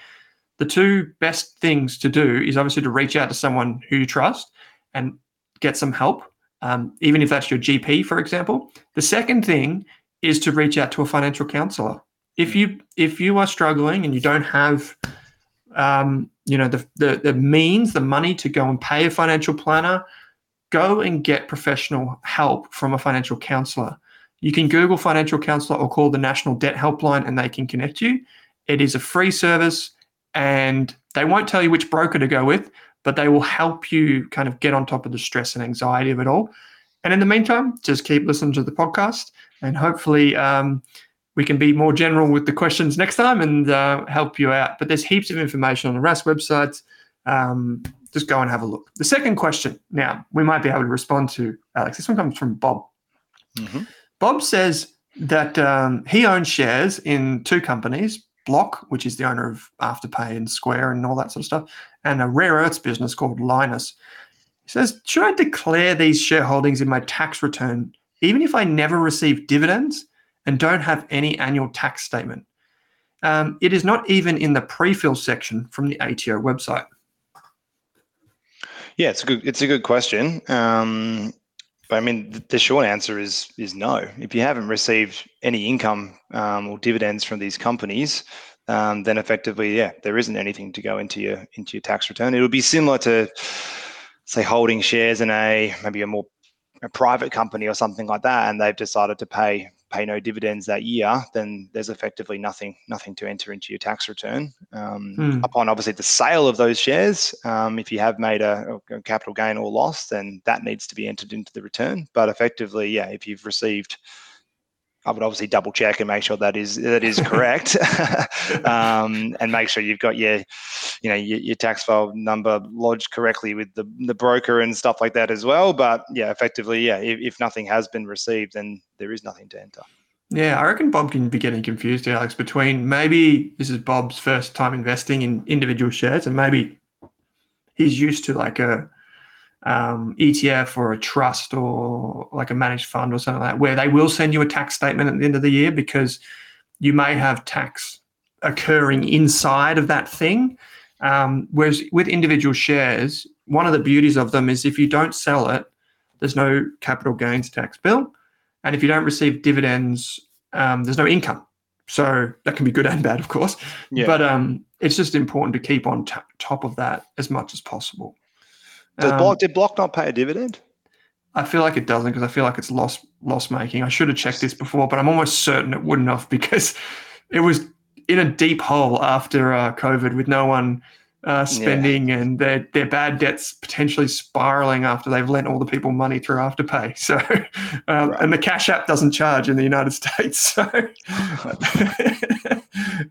the two best things to do is obviously to reach out to someone who you trust and get some help, um, even if that's your GP, for example. The second thing is to reach out to a financial counselor. If you if you are struggling and you don't have, um, you know, the, the the means, the money to go and pay a financial planner, go and get professional help from a financial counselor. You can Google financial counselor or call the National Debt Helpline, and they can connect you. It is a free service, and they won't tell you which broker to go with but they will help you kind of get on top of the stress and anxiety of it all. And in the meantime, just keep listening to the podcast, and hopefully, um, we can be more general with the questions next time and uh, help you out. But there's heaps of information on the Rask websites. Um, just go and have a look. The second question, now we might be able to respond to Alex. This one comes from Bob. Mhm. Bob says that um, he owns shares in two companies Block, which is the owner of Afterpay and Square and all that sort of stuff, and a rare earths business called Lynas. He says, Should I declare these shareholdings in my tax return, even if I never receive dividends and don't have any annual tax statement? Um, it is not even in the pre fill section from the ATO website. Yeah, it's a good it's a good question. Um, I mean, the short answer is is no. If you haven't received any income um, or dividends from these companies, um, then effectively, yeah, there isn't anything to go into your into your tax return. It would be similar to, say, holding shares in a maybe a more a private company or something like that, and they've decided to pay pay no dividends that year. Then there's effectively nothing nothing to enter into your tax return. Um, Hmm. Upon obviously the sale of those shares, um, if you have made a, a capital gain or loss, then that needs to be entered into the return. But effectively, yeah, if you've received I would obviously double check and make sure that is that is correct, [LAUGHS] um, and make sure you've got your, you know, your, your tax file number lodged correctly with the the broker and stuff like that as well. But yeah, effectively, yeah, if, if nothing has been received, then there is nothing to enter. Yeah, I reckon Bob can be getting confused, Alex, between maybe this is Bob's first time investing in individual shares, and maybe he's used to like a um, ETF or a trust or like a managed fund or something like that, where they will send you a tax statement at the end of the year because you may have tax occurring inside of that thing. Um, whereas with individual shares, one of the beauties of them is if you don't sell it, there's no capital gains tax bill. And if you don't receive dividends, um, there's no income. So that can be good and bad, of course. Yeah. But um, it's just important to keep on t- top of that as much as possible. Does Um, Block, did Block not pay a dividend? I feel like it doesn't because I feel like it's loss loss making. I should have checked this before, but I'm almost certain it wouldn't have [LAUGHS] because it was in a deep hole after uh, COVID with no one uh, spending yeah. and their their bad debts potentially spiraling after they've lent all the people money through Afterpay. [LAUGHS] So, um, right. and the Cash App doesn't charge in the United [LAUGHS] States. So,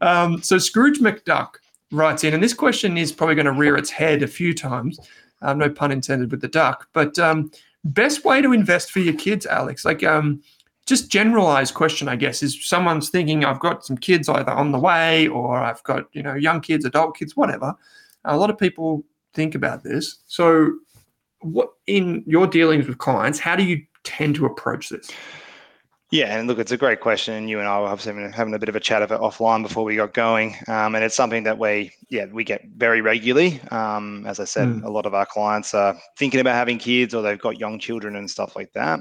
um, so Scrooge McDuck writes in, and this question is probably going to rear its head a few times. Um, no pun intended with the duck, but um, best way to invest for your kids, Alex? Like, um, just generalized question, I guess, is someone's thinking I've got some kids either on the way or I've got you know young kids, adult kids, whatever. A lot of people think about this. So, what in your dealings with clients, how do you tend to approach this? Yeah, and look, it's a great question, and you and I were having, having a bit of a chat of it offline before we got going, um, and it's something that we, yeah, we get very regularly. Um, as I said, mm. a lot of our clients are thinking about having kids, or they've got young children and stuff like that.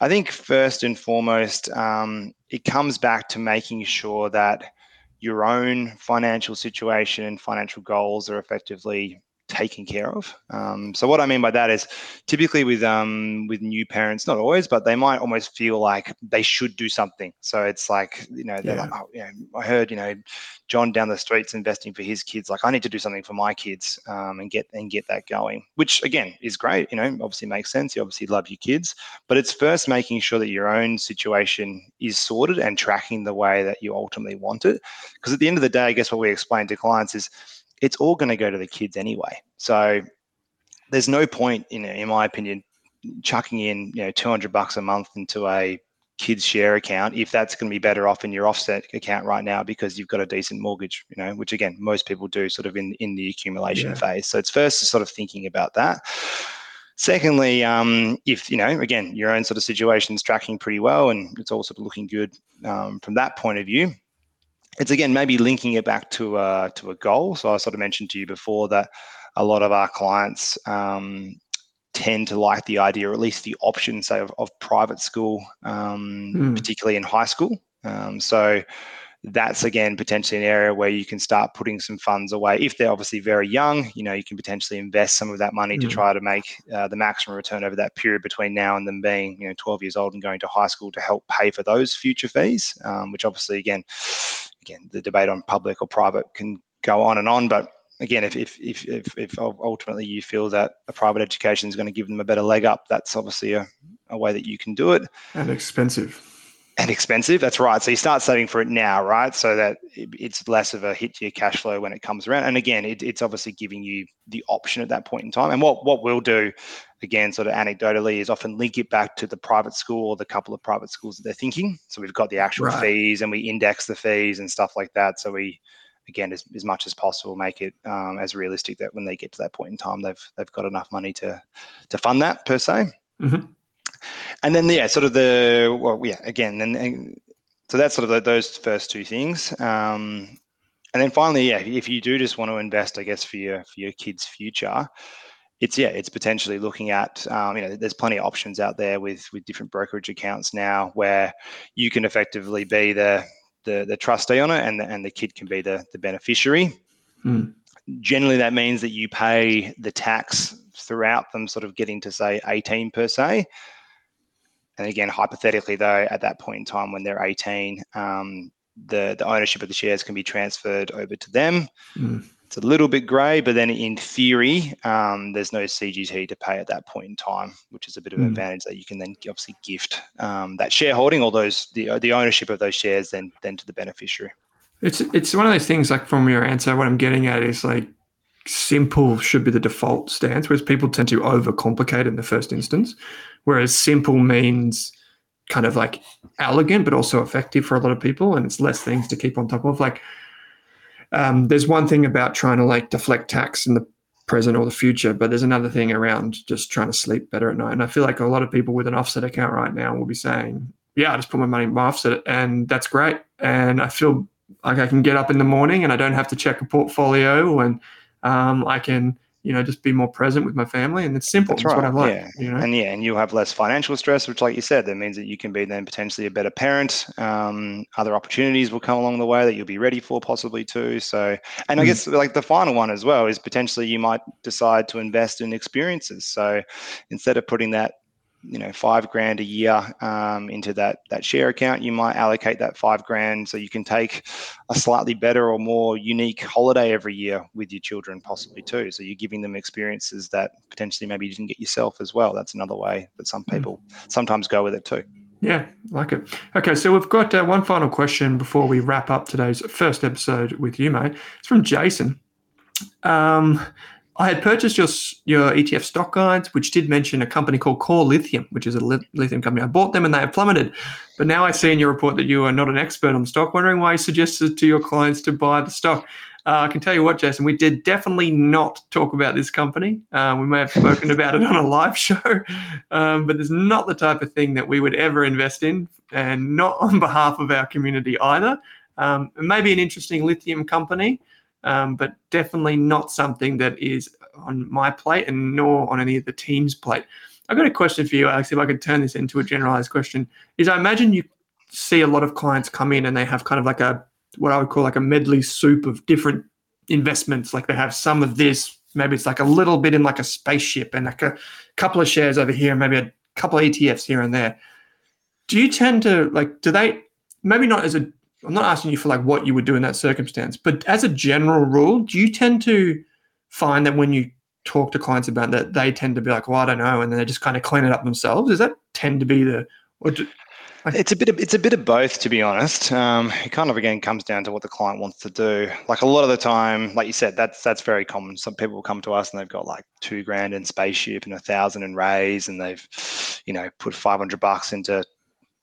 I think first and foremost, um, it comes back to making sure that your own financial situation and financial goals are effectively taken care of. Um, so what I mean by that is typically with um, with new parents, not always, but they might almost feel like they should do something. So it's like you know they're yeah. like, oh, you know, I heard you know John down the streets investing for his kids. Like I need to do something for my kids um, and get and get that going. Which again is great. You know, obviously makes sense. You obviously love your kids, but it's first making sure that your own situation is sorted and tracking the way that you ultimately want it. Because at the end of the day, I guess what we explain to clients is it's all going to go to the kids anyway. So there's no point, in in my opinion, chucking in you know 200 bucks a month into a kids share account if that's going to be better off in your offset account right now because you've got a decent mortgage you know which again most people do sort of in in the accumulation yeah. phase so it's first sort of thinking about that secondly um, if you know again your own sort of situation is tracking pretty well and it's all sort of looking good um, from that point of view it's again maybe linking it back to a, to a goal. So I sort of mentioned to you before that a lot of our clients um, tend to like the idea, or at least the option, say, of, of private school, um, mm. particularly in high school. Um, so that's again potentially an area where you can start putting some funds away. If they're obviously very young, you know, you can potentially invest some of that money mm. to try to make uh, the maximum return over that period between now and them being, you know, 12 years old and going to high school to help pay for those future fees, um, which obviously, again, again, the debate on public or private can go on and on, but again, if if if if, if ultimately you feel that a private education is going to give them a better leg up, that's obviously a, a way that you can do it. And expensive. And expensive. That's right. So you start saving for it now, right? So that it's less of a hit to your cash flow when it comes around. And again, it, it's obviously giving you the option at that point in time. And what what we'll do, again, sort of anecdotally, is often link it back to the private school or the couple of private schools that they're thinking. So we've got the actual right. fees and we index the fees and stuff like that. So we again as, as much as possible make it um, as realistic that when they get to that point in time they've they've got enough money to to fund that per se mm-hmm. and then yeah sort of the well yeah again and, and so that's sort of the, those first two things um, and then finally yeah if you do just want to invest i guess for your for your kids future it's yeah it's potentially looking at um, you know there's plenty of options out there with with different brokerage accounts now where you can effectively be the the, the trustee on it and the, and the kid can be the, the beneficiary. Mm. Generally, that means that you pay the tax throughout them sort of getting to say 18 per se. And again, hypothetically, though, at that point in time when they're 18, um, the, the ownership of the shares can be transferred over to them. Mm. It's a little bit grey, but then in theory, um, there's no CGT to pay at that point in time, which is a bit of an mm. advantage that you can then obviously gift um, that shareholding or those the the ownership of those shares then then to the beneficiary. It's it's one of those things like from your answer, what I'm getting at is like simple should be the default stance, whereas people tend to overcomplicate in the first instance. Whereas simple means kind of like elegant but also effective for a lot of people, and it's less things to keep on top of. Like um, there's one thing about trying to like deflect tax in the present or the future, but there's another thing around just trying to sleep better at night. And I feel like a lot of people with an offset account right now will be saying, "Yeah, I just put my money in my offset, and that's great." And I feel like I can get up in the morning and I don't have to check a portfolio, and um, I can you know, just be more present with my family. And it's simple. That's, That's right. what I like. Yeah. You know? And yeah, and you'll have less financial stress, which, like you said, that means that you can be then potentially a better parent. Um, other opportunities will come along the way that you'll be ready for, possibly too. So, and. I guess like the final one as well is potentially you might decide to invest in experiences. So instead of putting that you know five grand a year um, into that that share account you might allocate that five grand so you can take a slightly better or more unique holiday every year with your children possibly too so you're giving them experiences that potentially maybe you didn't get yourself as well that's another way that some hmm. people sometimes go with it too yeah, like it. Okay, so we've got uh, one final question before we wrap up today's first episode with you, mate. It's from Jason. Um, I had purchased your your ETF stock guides, which did mention a company called Core Lithium, which is a lithium company. I bought them and they have plummeted. But now I see in your report that you are not an expert on the stock. Wondering why you suggested to your clients to buy the stock. Uh, I can tell you what, Jason, we did definitely not talk about this company. Uh, we may have spoken about it on a live [LAUGHS] show, um, but it's not the type of thing that we would ever invest in, and not on behalf of our community either. Um, maybe an interesting lithium company um, but definitely not something that is on my plate and nor on any of the team's plate. I've got a question for you, Alex. If I could turn this into a generalized question, is I imagine you see a lot of clients come in and they have kind of like a what I would call like a medley soup of different investments. Like they have some of this, maybe it's like a little bit in like a spaceship and like a couple of shares over here, maybe a couple of ETFs here and there. Do you tend to like? Do they maybe not as a I'm not asking you for like what you would do in that circumstance, but as a general rule, do you tend to find that when you talk to clients about that, they tend to be like, "Well, I don't know," and then they just kind of clean it up themselves? Does that tend to be the? Do, like, it's a bit of it's a bit of both, to be honest. Um, it kind of again comes down to what the client wants to do. Like a lot of the time, like you said, that's that's very common. Some people will come to us and they've got like two grand in spaceship and a thousand in Raiz, and they've, you know, put five hundred bucks into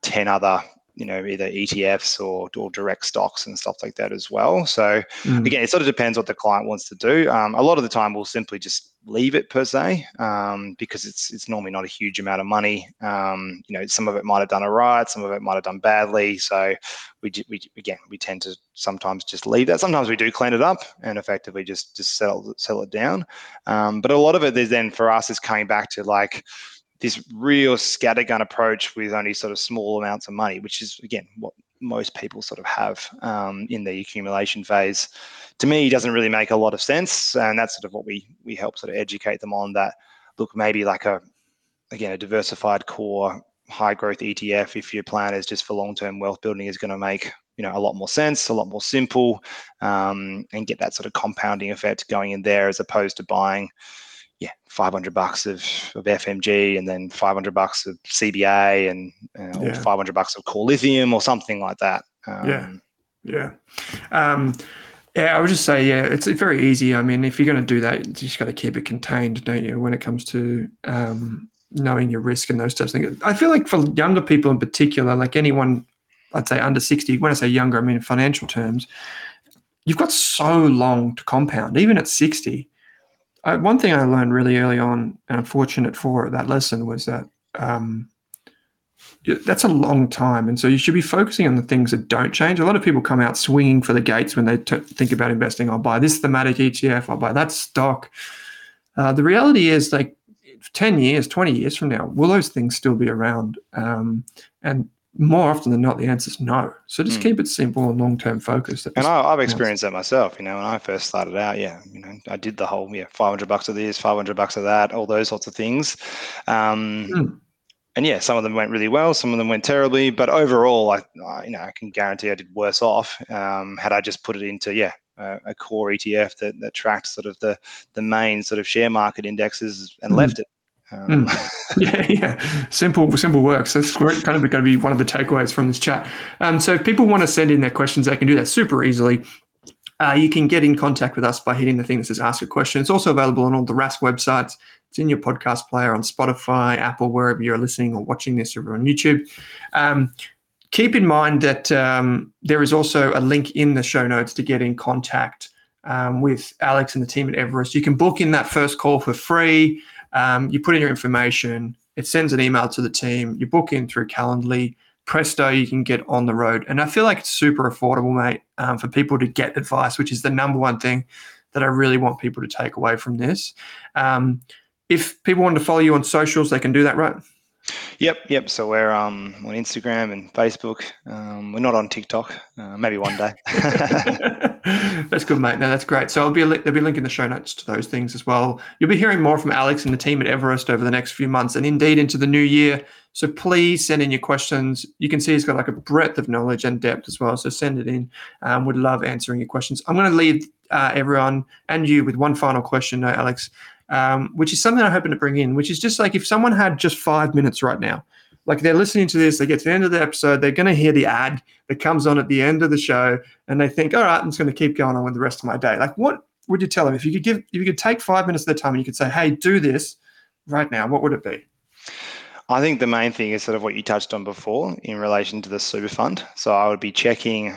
ten other you know either ETFs or, or direct stocks and stuff like that as well. So mm. again, it sort of depends what the client wants to do. Um, a lot of the time, we'll simply just leave it per se um, because it's it's normally not a huge amount of money. Um, you know, some of it might have done all right, some of it might have done badly. So we, we again we tend to sometimes just leave that. Sometimes we do clean it up and effectively just just sell sell it down. Um, but a lot of it is then for us is coming back to like this real scattergun approach with only sort of small amounts of money, which is again what most people sort of have um, in the accumulation phase. To me, doesn't really make a lot of sense, and that's sort of what we we help sort of educate them on. That look, maybe like a again a diversified core high growth ETF, if your plan is just for long term wealth building, is going to make you know a lot more sense, a lot more simple, um, and get that sort of compounding effect going in there as opposed to buying yeah, 500 bucks of, of FMG and then 500 bucks of CBA and uh, yeah. 500 bucks of core lithium or something like that. Um, yeah. Yeah. Um, yeah, I would just say, yeah, it's very easy. I mean, if you're going to do that, you just got to keep it contained, don't you? When it comes to um, knowing your risk and those types of things. I feel like for younger people in particular, like anyone, I'd say under 60, when I say younger, I mean in financial terms, you've got so long to compound, even at 60 I, one thing I learned really early on, and I'm fortunate for that lesson, was that um, that's a long time, and so you should be focusing on the things that don't change. A lot of people come out swinging for the gates when they t- think about investing. I'll buy this thematic ETF. I'll buy that stock. Uh, the reality is, like, ten years, twenty years from now, will those things still be around? Um, and more often than not, the answer is no. So just mm. keep it simple and long term focused. And I, have experienced that myself. You know, when I first started out, yeah, you know, I did the whole yeah, five hundred bucks of this, five hundred bucks of that, all those sorts of things. Um, mm. And yeah, some of them went really well, some of them went terribly, but overall, I, I you know I can guarantee I did worse off um, had I just put it into yeah a, a core ETF that that tracked sort of the the main sort of share market indexes and mm. left it um, mm. [LAUGHS] yeah, yeah, simple, simple works. That's kind of going to be one of the takeaways from this chat. Um, so, if people want to send in their questions, they can do that super easily. Uh, you can get in contact with us by hitting the thing that says "Ask a Question." It's also available on all the Rask websites. It's in your podcast player on Spotify, Apple, wherever you're listening or watching this, or on YouTube. Um, keep in mind that um, there is also a link in the show notes to get in contact um, with Alex and the team at Everest. You can book in that first call for free. Um, you put in your information, it sends an email to the team, you book in through Calendly. Presto, you can get on the road. And I feel like it's super affordable, mate, um, for people to get advice, which is the number one thing that I really want people to take away from this. Um, if people want to follow you on socials, they can do that, right? Yep, yep. So we're um, on Instagram and Facebook. Um, we're not on TikTok. Uh, maybe one day. [LAUGHS] that's good, mate. No, that's great. So I'll be li- there'll be a link in the show notes to those things as well. You'll be hearing more from Alex and the team at Everest over the next few months, and indeed into the new year. So please send in your questions. You can see he's got like a breadth of knowledge and depth as well. So send it in. Um, would love answering your questions. I'm going to leave uh, everyone and you with one final question, uh, Alex um, which is something I'm hoping to bring in, which is just like if someone had just five minutes right now, like they're listening to this, they get to the end of the episode, they're going to hear the ad that comes on at the end of the show, and they think, all right, I'm just going to keep going on with the rest of my day. Like, what would you tell them if you could give, if you could take five minutes of their time and you could say, hey, do this right now? What would it be? I think the main thing is sort of what you touched on before in relation to the super fund. So I would be checking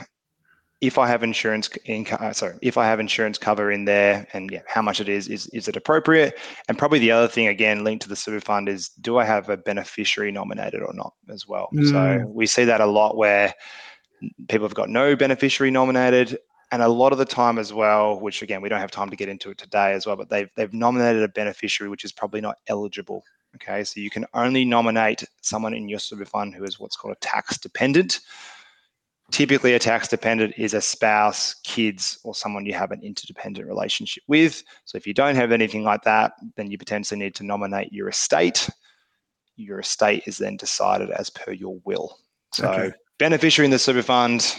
if I have insurance in, uh, sorry, if I have insurance cover in there and yeah, how much it is, is, is it appropriate? And probably the other thing, again, linked to the super fund is do I have a beneficiary nominated or not as well? Mm. So we see that a lot where people have got no beneficiary nominated and a lot of the time as well, which again, we don't have time to get into it today as well, but they've, they've nominated a beneficiary, which is probably not eligible. Okay. So you can only nominate someone in your super fund who is what's called a tax dependent. Typically, a tax dependent is a spouse, kids, or someone you have an interdependent relationship with. So, if you don't have anything like that, then you potentially need to nominate your estate. Your estate is then decided as per your will. So, okay. beneficiary in the super fund,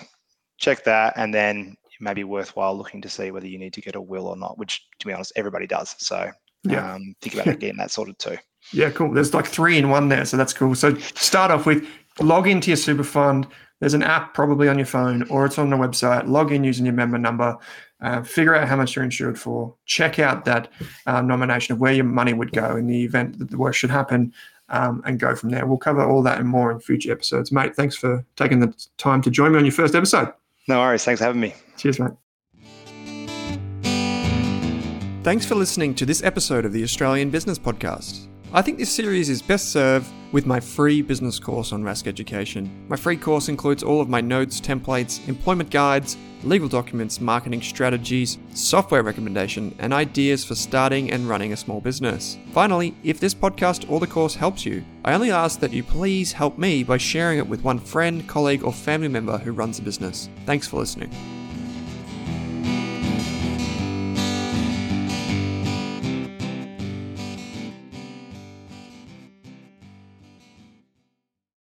check that, and then it may be worthwhile looking to see whether you need to get a will or not, which, to be honest, everybody does. So, yeah. Um, think about getting that sorted too. Yeah, cool. There's like three in one there, so that's cool. So, start off with log into your super fund there's an app probably on your phone or it's on the website. Log in using your member number, uh, figure out how much you're insured for, check out that um, nomination of where your money would go in the event that the worst should happen, um, and go from there. We'll cover all that and more in future episodes. Mate, thanks for taking the time to join me on your first episode. No worries. Thanks for having me. Cheers, mate. Thanks for listening to this episode of the Australian Business Podcast. I think this series is best served with my free business course on Rask Education. My free course includes all of my notes, templates, employment guides, legal documents, marketing strategies, software recommendation, and ideas for starting and running a small business. Finally, if this podcast or the course helps you, I only ask that you please help me by sharing it with one friend, colleague, or family member who runs a business. Thanks for listening.